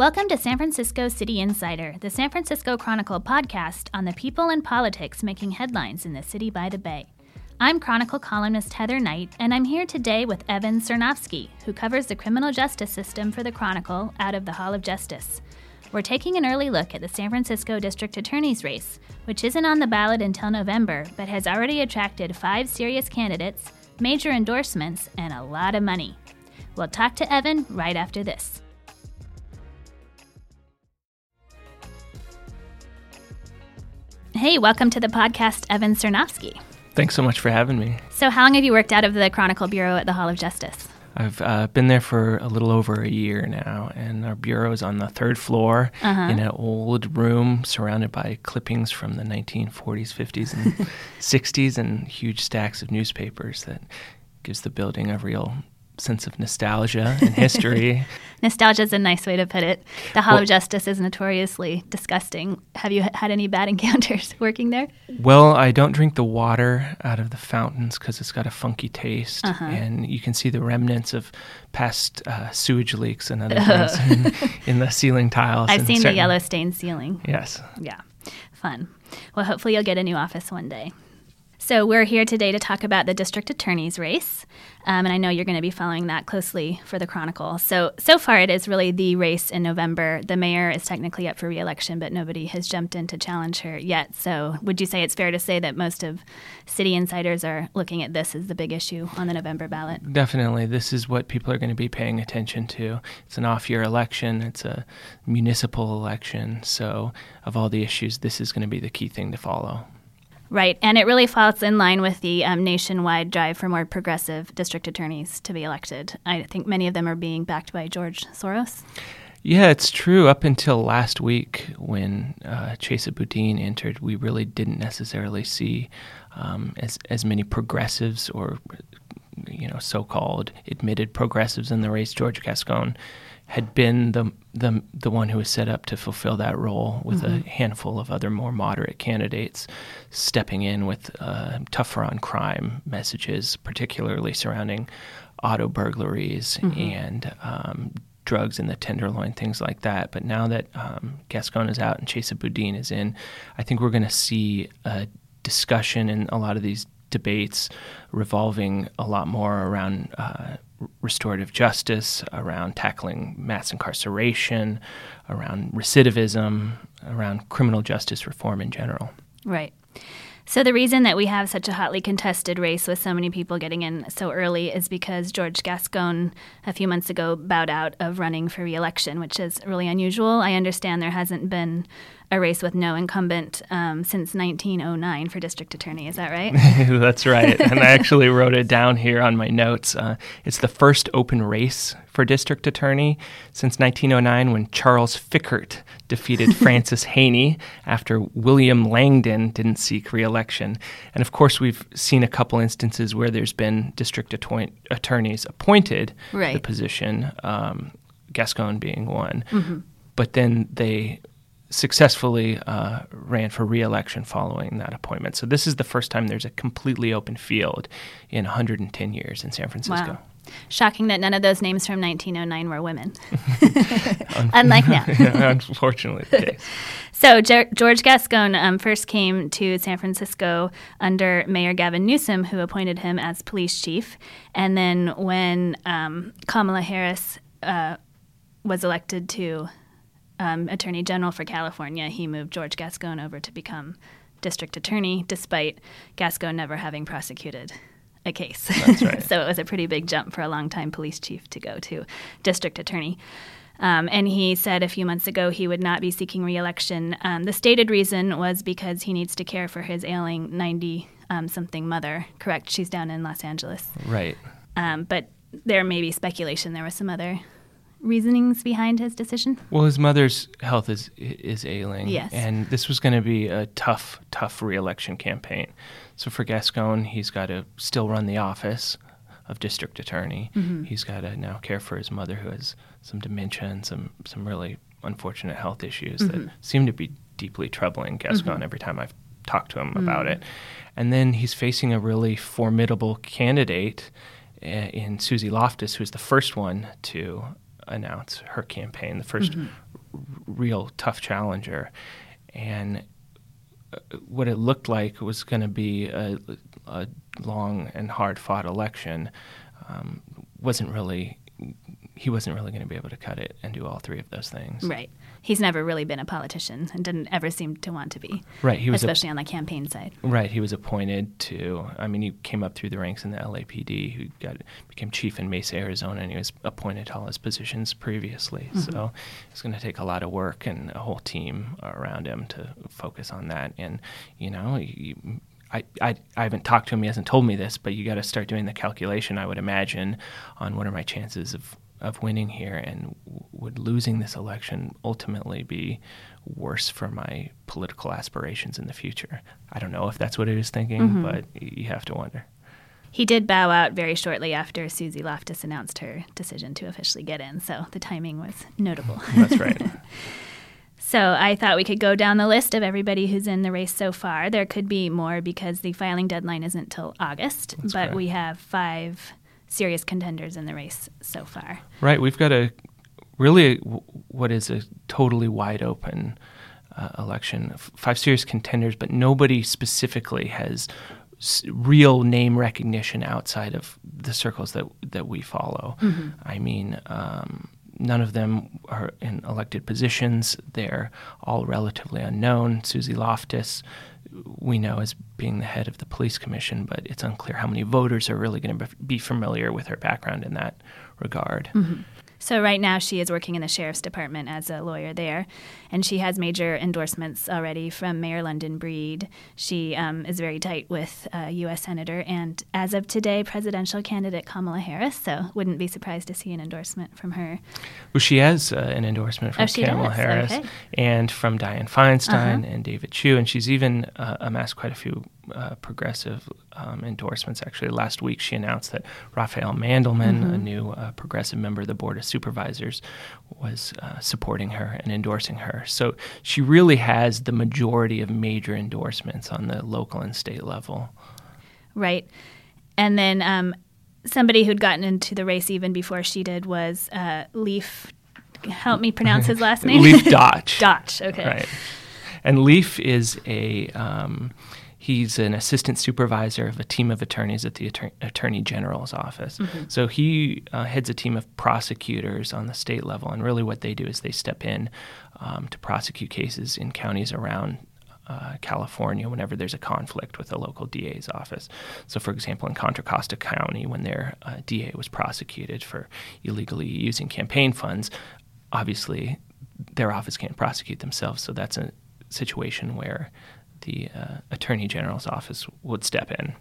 Welcome to San Francisco City Insider, the San Francisco Chronicle podcast on the people and politics making headlines in the city by the bay. I'm Chronicle columnist Heather Knight, and I'm here today with Evan Sernoffsky, who covers the criminal justice system for the Chronicle out of the Hall of Justice. We're taking an early look at the San Francisco District Attorney's race, which isn't on the ballot until November, but has already attracted five serious candidates, major endorsements, and a lot of money. We'll talk to Evan right after this. Hey, welcome to the podcast, Evan Sernoffsky. Thanks so much for having me. So, how long have you worked out of the Chronicle Bureau at the Hall of Justice? I've uh, been there for a little over a year now, and our bureau is on the third floor Uh-huh. in an old room surrounded by clippings from the 1940s, 50s, and 60s, and huge stacks of newspapers that gives the building a real sense of nostalgia and history. Nostalgia is a nice way to put it. The Hall Well- of Justice is notoriously disgusting. Have you had any bad encounters working there? well, I don't drink the water out of the fountains because it's got a funky taste, Uh-huh. and you can see the remnants of past uh, sewage leaks and other things in, in the ceiling tiles. I've seen the yellow stained ceiling. Yes. Yeah, fun. Well, hopefully you'll get a new office one day. So we're here today to talk about the district attorney's race, um, and I know you're going to be following that closely for the Chronicle. So so far, it is really the race in November. The mayor is technically up for reelection, but nobody has jumped in to challenge her yet. So would you say it's fair to say that most of city insiders are looking at this as the big issue on the November ballot? Definitely. This is what people are going to be paying attention to. It's an off year election, it's a municipal election. So, of all the issues, this is going to be the key thing to follow. Right, and it really falls in line with the um, nationwide drive for more progressive district attorneys to be elected. I think many of them are being backed by George Soros. Yeah, it's true. Up until last week, when uh, Chesa Boudin entered, we really didn't necessarily see um, as as many progressives or you know so-called admitted progressives in the race. George Gascon had been the the the one who was set up to fulfill that role, with a handful of other more moderate candidates stepping in with uh, tougher on crime messages, particularly surrounding auto burglaries and um, drugs in the tenderloin, things like that. But now that um, Gascon is out and Chesa Boudin is in, I think we're going to see a discussion in a lot of these debates revolving a lot more around uh, restorative justice, around tackling mass incarceration, around recidivism, around criminal justice reform in general. Right. So the reason that we have such a hotly contested race with so many people getting in so early is because George Gascon a few months ago bowed out of running for re-election, which is really unusual. I understand there hasn't been a race with no incumbent um, since 1909 for district attorney. Is that right? That's right. And I actually wrote it down here on my notes. Uh, it's the first open race for district attorney since 1909 when Charles Fickert defeated Francis Heney after William Langdon didn't seek reelection. And of course, we've seen a couple instances where there's been district atto- attorneys appointed to the position, um, Gascon being one. But then they successfully uh, ran for re-election following that appointment. So this is the first time there's a completely open field in 110 years in San Francisco. Wow. Shocking that none of those names from 1909 were women. Unlike now. Unfortunately, the case. So George Gascon um, first came to San Francisco under Mayor Gavin Newsom, who appointed him as police chief. And then when um, Kamala Harris uh, was elected to um, Attorney General for California, he moved George Gascon over to become district attorney, despite Gascon never having prosecuted a case. Right. so it was a pretty big jump for a longtime police chief to go to district attorney. Um, and he said a few months ago he would not be seeking reelection. Um, the stated reason was because he needs to care for his ailing 90 um, something mother. Correct? She's down in Los Angeles. Right. Um, but there may be speculation there was some other reasonings behind his decision? Well, his mother's health is is ailing, Yes. and this was going to be a tough, tough reelection campaign. So for Gascon, he's got to still run the office of district attorney. Mm-hmm. He's got to now care for his mother, who has some dementia and some some really unfortunate health issues that mm-hmm. seem to be deeply troubling Gascon mm-hmm. every time I've talked to him mm. about it. And then he's facing a really formidable candidate uh, in Suzy Loftus, who's the first one to announce her campaign, the 1st r- real tough challenger. And uh, what it looked like was going to be a, a long and hard fought election um, wasn't really he wasn't really going to be able to cut it and do all three of those things. Right. He's never really been a politician and didn't ever seem to want to be. Right, he was a- especially on the campaign side. Right, he was appointed to. I mean, he came up through the ranks in the LAPD. Who got became chief in Mesa, Arizona, and he was appointed to all his positions previously. Mm-hmm. So it's going to take a lot of work and a whole team around him to focus on that. And you know, you, I, I I haven't talked to him. He hasn't told me this, but you got to start doing the calculation. I would imagine on what are my chances of of winning here, and would losing this election ultimately be worse for my political aspirations in the future? I don't know if that's what he was thinking, mm-hmm. but you have to wonder. He did bow out very shortly after Suzy Loftus announced her decision to officially get in, so the timing was notable. That's right. So I thought we could go down the list of everybody who's in the race so far. There could be more because the filing deadline isn't till August, but correct. we have five serious contenders in the race so far. Right. We've got a really what is a totally wide open uh, election. Five serious contenders, but nobody specifically has s- real name recognition outside of the circles that that we follow. I mean. Um, None of them are in elected positions. They're all relatively unknown. Suzy Loftus, we know as being the head of the police commission, but it's unclear how many voters are really going to be familiar with her background in that regard. Mm-hmm. So right now she is working in the sheriff's department as a lawyer there, and she has major endorsements already from Mayor London Breed. She um, is very tight with uh, U.S. Senator and, as of today, presidential candidate Kamala Harris. So wouldn't be surprised to see an endorsement from her. Well, she has uh, an endorsement from Oh, Kamala? Harris Okay. and from Dianne Feinstein Uh-huh. and David Chiu, and she's even uh, amassed quite a few uh, progressive um, endorsements. Actually, last week she announced that Rafael Mandelman, Mm-hmm. a new uh, progressive member of the Board of Supervisors, was uh, supporting her and endorsing her. So she really has the majority of major endorsements on the local and state level. Right. And then um, somebody who'd gotten into the race even before she did was uh, Leif. Help me pronounce his last name. Leif Dautch. Dautch. Okay. Right. And Leif is a um, he's an assistant supervisor of a team of attorneys at the Attor- Attorney General's office. So he uh, heads a team of prosecutors on the state level, and really what they do is they step in um, to prosecute cases in counties around. Uh, California, whenever there's a conflict with a local DA's office. So, for example, in Contra Costa County, when their uh, DA was prosecuted for illegally using campaign funds, obviously their office can't prosecute themselves. So that's a situation where the uh, attorney general's office would step in.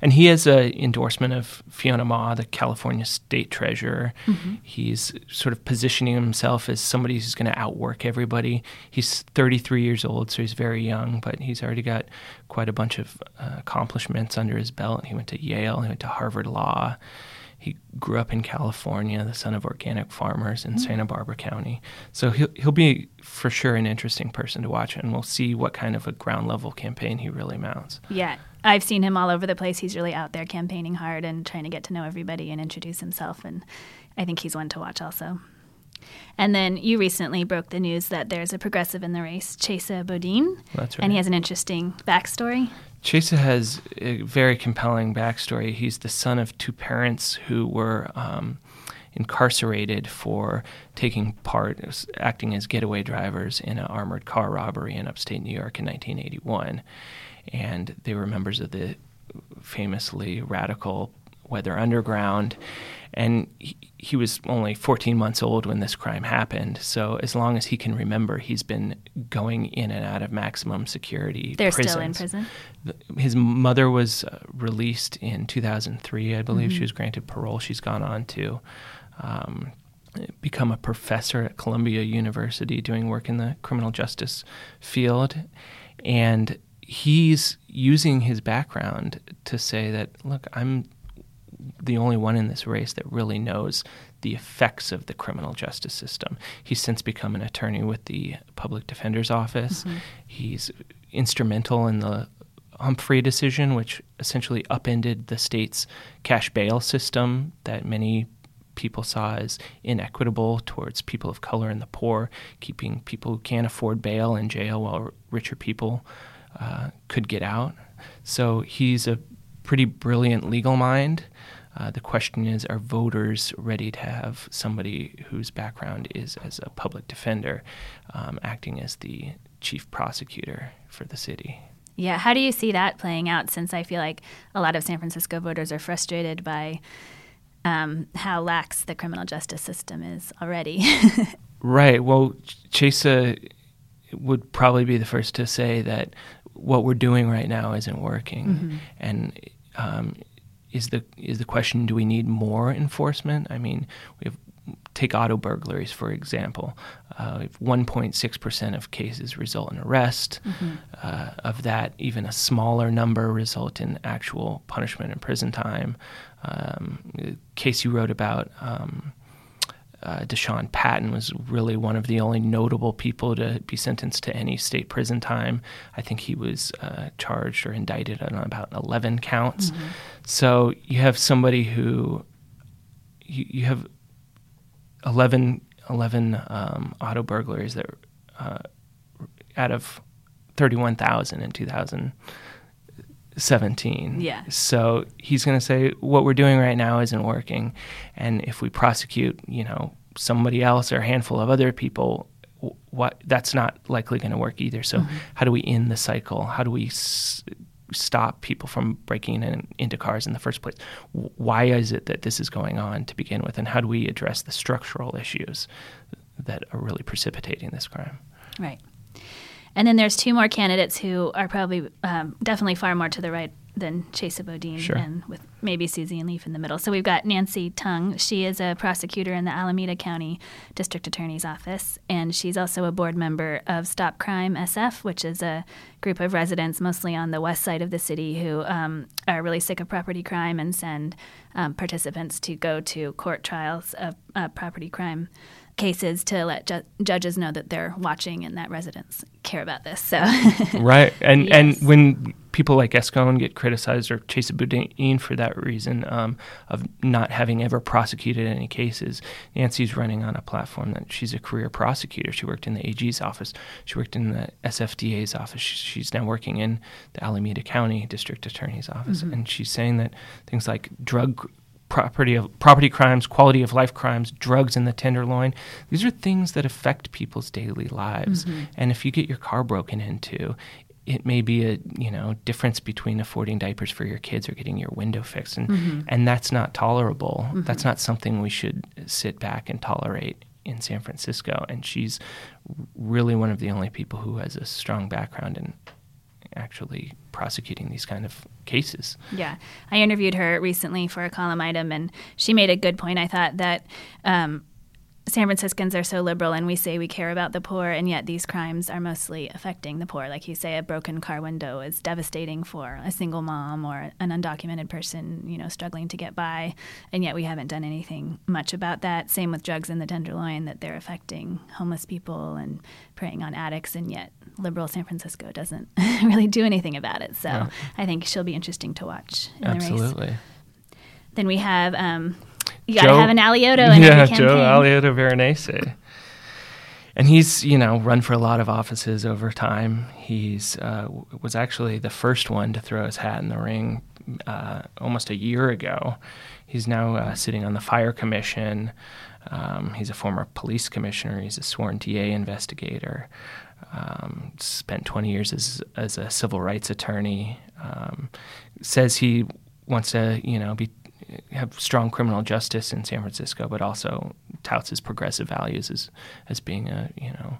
And he has an endorsement of Fiona Ma, the California state treasurer. He's sort of positioning himself as somebody who's going to outwork everybody. He's 33 years old, so he's very young, but he's already got quite a bunch of uh, accomplishments under his belt. He went to Yale, he went to Harvard Law. He grew up in California, the son of organic farmers in mm-hmm. Santa Barbara County. So he'll, he'll be for sure an interesting person to watch, and we'll see what kind of a ground level campaign he really mounts. Yeah. I've seen him all over the place. He's really out there campaigning hard and trying to get to know everybody and introduce himself. And I think he's one to watch also. And then you recently broke the news that there's a progressive in the race, Chesa Boudin. That's And he has an interesting backstory. Chesa has a very compelling backstory. He's the son of two parents who were um, incarcerated for taking part, acting as getaway drivers in an armored car robbery in upstate New York in 1981. And they were members of the famously radical Weather Underground. And he, he was only 14 months old when this crime happened. So, as long as he can remember, he's been going in and out of maximum security. They're still in prison. His mother was uh, released in 2003, I believe. Mm-hmm. She was granted parole. She's gone on to um, become a professor at Columbia University doing work in the criminal justice field. And he's using his background to say that, look, I'm the only one in this race that really knows the effects of the criminal justice system. He's since become an attorney with the public defender's office. Mm-hmm. He's instrumental in the Humphrey decision, which essentially upended the state's cash bail system that many people saw as inequitable towards people of color and the poor, keeping people who can't afford bail in jail while richer people uh, could get out. So he's a pretty brilliant legal mind. Uh, the question is are voters ready to have somebody whose background is as a public defender um, acting as the chief prosecutor for the city? Yeah, how do you see that playing out since I feel like a lot of San Francisco voters are frustrated by um, how lax the criminal justice system is already? right. Well, Chesa would probably be the first to say that what we're doing right now isn't working. Mm-hmm. And um, is the is the question: Do we need more enforcement? I mean, we have take auto burglaries for example. Uh, 1.6 percent of cases result in arrest. Mm-hmm. Uh, of that, even a smaller number result in actual punishment and prison time. Um, case you wrote about. Um, uh, Deshaun Patton was really one of the only notable people to be sentenced to any state prison time. I think he was uh, charged or indicted on about 11 counts. Mm-hmm. So you have somebody who you, you have 11, 11 um, auto burglaries that uh, out of 31,000 in 2017. Yeah. So he's going to say what we're doing right now isn't working, and if we prosecute, you know, somebody else or a handful of other people, what that's not likely going to work either. So mm-hmm. how do we end the cycle? How do we s- stop people from breaking in, into cars in the first place? Why is it that this is going on to begin with, and how do we address the structural issues that are really precipitating this crime? Right. And then there's two more candidates who are probably um, definitely far more to the right than Chesa Boudin, sure. and with maybe Suzy and Leif in the middle. So we've got Nancy Tung. She is a prosecutor in the Alameda County District Attorney's Office, and she's also a board member of Stop Crime SF, which is a group of residents mostly on the west side of the city who um, are really sick of property crime and send um, participants to go to court trials of uh, property crime cases to let ju- judges know that they're watching and that residents care about this. So right, and yes. and when people like Gascon get criticized or Chesa Boudin for that reason um, of not having ever prosecuted any cases, Nancy's running on a platform that she's a career prosecutor. She worked in the AG's office. She worked in the SFDA's office. She's now working in the Alameda County District Attorney's office, mm-hmm. and she's saying that things like drug property of property crimes, quality of life crimes, drugs in the tenderloin. These are things that affect people's daily lives. Mm-hmm. And if you get your car broken into, it may be a you know difference between affording diapers for your kids or getting your window fixed, and mm-hmm. and that's not tolerable. Mm-hmm. That's not something we should sit back and tolerate in San Francisco. And she's really one of the only people who has a strong background in actually prosecuting these kind of cases. Yeah, I interviewed her recently for a column item, and she made a good point. I thought that um, San Franciscans are so liberal and we say we care about the poor, and yet these crimes are mostly affecting the poor. Like you say, a broken car window is devastating for a single mom or an undocumented person, you know, struggling to get by, and yet we haven't done anything much about that. Same with drugs in the Tenderloin, that they're affecting homeless people and preying on addicts, and yet liberal San Francisco doesn't really do anything about it. So yeah. I think she'll be interesting to watch in Absolutely. the race. Then we have um, you got to have an Alioto in yeah, every Joe Alioto Veronese. And he's, you know, run for a lot of offices over time. He's uh, was actually the first one to throw his hat in the ring uh, almost a year ago. He's now uh, sitting on the fire commission. Um, he's a former police commissioner. He's a sworn TA investigator. Um, spent 20 years as, as a civil rights attorney. Um, says he wants to, you know, be have strong criminal justice in San Francisco, but also touts his progressive values as as being a you know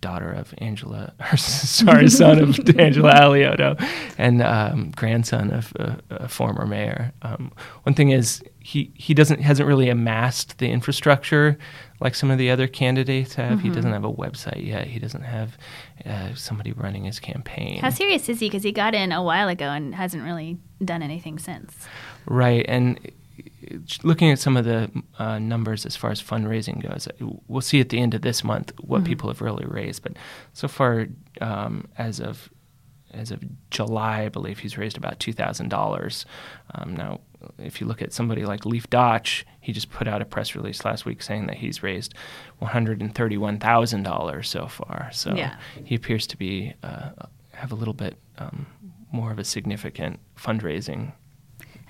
daughter of Angela, or sorry, son of Angela Alioto, and um, grandson of a, a former mayor. Um, one thing is he he doesn't hasn't really amassed the infrastructure like some of the other candidates have. Mm-hmm. He doesn't have a website yet. He doesn't have uh, somebody running his campaign. How serious is he? Because he got in a while ago and hasn't really done anything since. Right, and looking at some of the uh, numbers as far as fundraising goes, we'll see at the end of this month what mm-hmm. people have really raised. But so far, um, as of as of July, I believe he's raised about two thousand um, dollars. Now, if you look at somebody like Leif Dautch, he just put out a press release last week saying that he's raised one hundred and thirty-one thousand dollars so far. So yeah. he appears to be uh, have a little bit um, more of a significant fundraising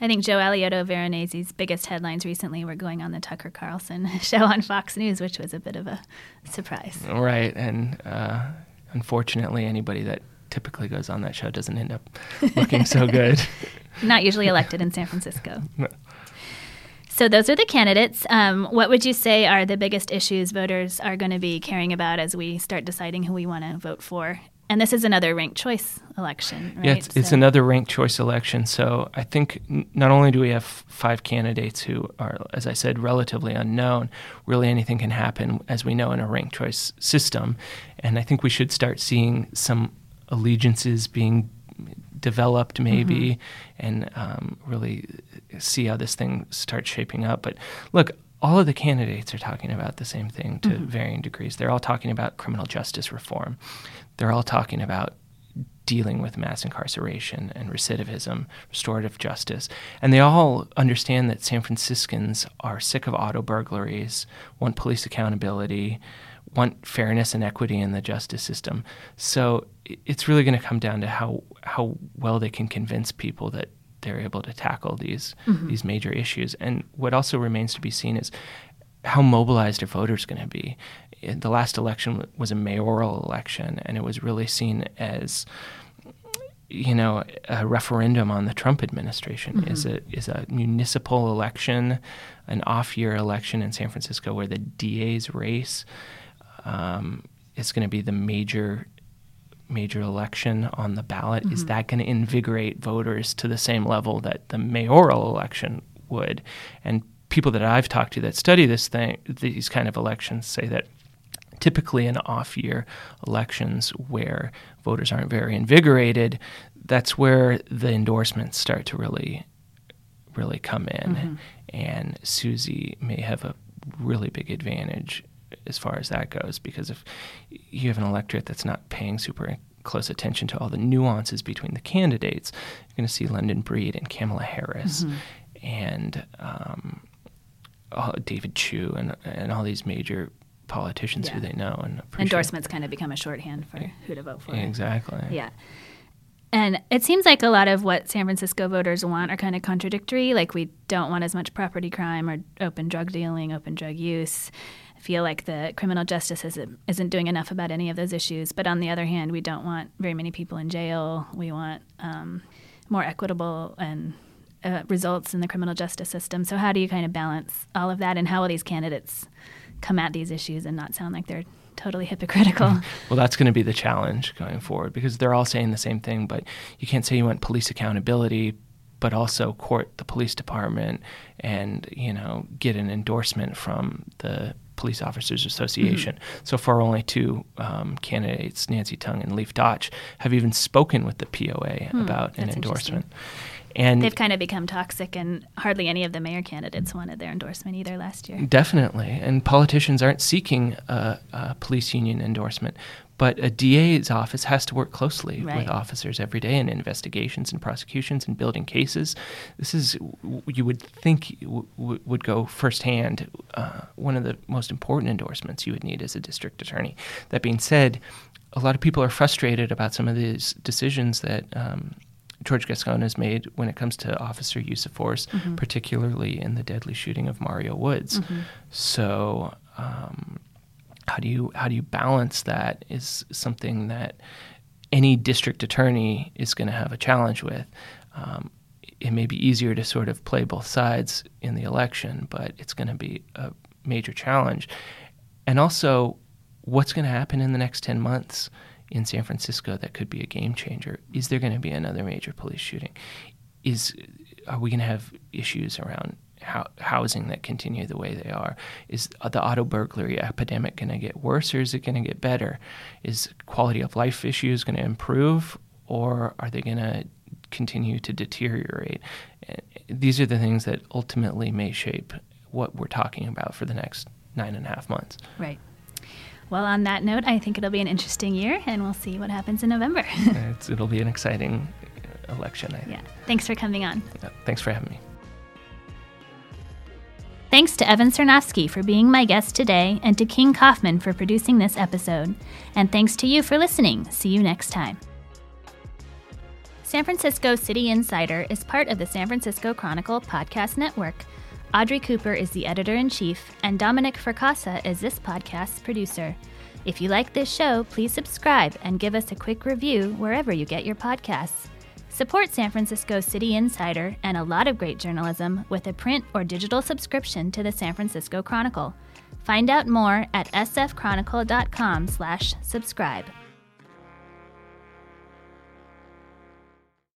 I think Joe Alioto Veronese's biggest headlines recently were going on the Tucker Carlson show on Fox News, which was a bit of a surprise. Right, and uh, unfortunately, anybody that typically goes on that show doesn't end up looking so good. Not usually elected in San Francisco. No. So those are the candidates. Um, what would you say are the biggest issues voters are going to be caring about as we start deciding who we want to vote for and this is another ranked choice election, right? Yeah, it's, so. it's, another ranked choice election. So I think n- not only do we have five candidates who are, as I said, relatively unknown, really anything can happen, as we know, in a ranked choice system. And I think we should start seeing some allegiances being developed, maybe, mm-hmm. and um, really see how this thing starts shaping up. But look, all of the candidates are talking about the same thing to mm-hmm. varying degrees. They're all talking about criminal justice reform. They're all talking about dealing with mass incarceration and recidivism, restorative justice. And they all understand that San Franciscans are sick of auto burglaries, want police accountability, want fairness and equity in the justice system. So it's really going to come down to how how well they can convince people that they're able to tackle these mm-hmm. these major issues. And what also remains to be seen is how mobilized are voters going to be. The last election was a mayoral election, and it was really seen as you know, a referendum on the Trump administration mm-hmm. is a is a municipal election, an off year election in San Francisco where the DA's race um, is going to be the major major election on the ballot, mm-hmm. is that going to invigorate voters to the same level that the mayoral election would? And people that I've talked to that study this thing, these kind of elections, say that typically in off year elections where voters aren't very invigorated, that's where the endorsements start to really, really come in. Mm-hmm. And Suzy may have a really big advantage as far as that goes because if you have an electorate that's not paying super close attention to all the nuances between the candidates, you're going to see London Breed and Kamala Harris mm-hmm. and um, David Chiu and and all these major politicians yeah. who they know and endorsements kind of become a shorthand for who to vote for. Exactly. Yeah. And it seems like a lot of what San Francisco voters want are kind of contradictory. Like, we don't want as much property crime or open drug dealing, open drug use feel like the criminal justice isn't, isn't doing enough about any of those issues. But on the other hand, we don't want very many people in jail. We want um, more equitable and uh, results in the criminal justice system. So how do you kind of balance all of that, and how will these candidates come at these issues and not sound like they're totally hypocritical? well, that's going to be the challenge going forward because they're all saying the same thing, but you can't say you want police accountability but also court the police department and you know get an endorsement from the Police Officers Association. Mm-hmm. So far, only two um, candidates, Nancy Tung and Leif Dautch, have even spoken with the POA hmm, about an endorsement. And they've kind of become toxic, and hardly any of the mayor candidates wanted their endorsement either last year. Definitely, and politicians aren't seeking a, a police union endorsement, but a DA's office has to work closely right. with officers every day in investigations and prosecutions and building cases. This is, you would think, w- would go firsthand. Uh, one of the most important endorsements you would need as a district attorney. That being said, a lot of people are frustrated about some of these decisions that. Um, George Gascon has made when it comes to officer use of force, mm-hmm. particularly in the deadly shooting of Mario Woods. Mm-hmm. So, um, how do you how do you balance that is something that any district attorney is going to have a challenge with. Um, it may be easier to sort of play both sides in the election, but it's going to be a major challenge. And also, what's going to happen in the next 10 months in San Francisco that could be a game changer? Is there going to be another major police shooting? Is are we going to have issues around housing that continue the way they are? Is the auto burglary epidemic going to get worse or is it going to get better? Is quality of life issues going to improve or are they going to continue to deteriorate? Eh, these are the things that ultimately may shape what we're talking about for the next nine and a half months. Right. Well, on that note, I think it'll be an interesting year, and we'll see what happens in November. it'll be an exciting uh, election, I think. Yeah. Thanks for coming on. Yeah, thanks for having me. Thanks to Evan Sernoffsky for being my guest today and to King Kaufman for producing this episode. And thanks to you for listening. See you next time. San Francisco City Insider is part of the San Francisco Chronicle podcast network. Audrey Cooper is the editor in chief, and Dominic Fracassa is this podcast's producer. If you like this show, please subscribe and give us a quick review wherever you get your podcasts. Support San Francisco City Insider and a lot of great journalism with a print or digital subscription to the San Francisco Chronicle. Find out more at sfchronicle.com/subscribe.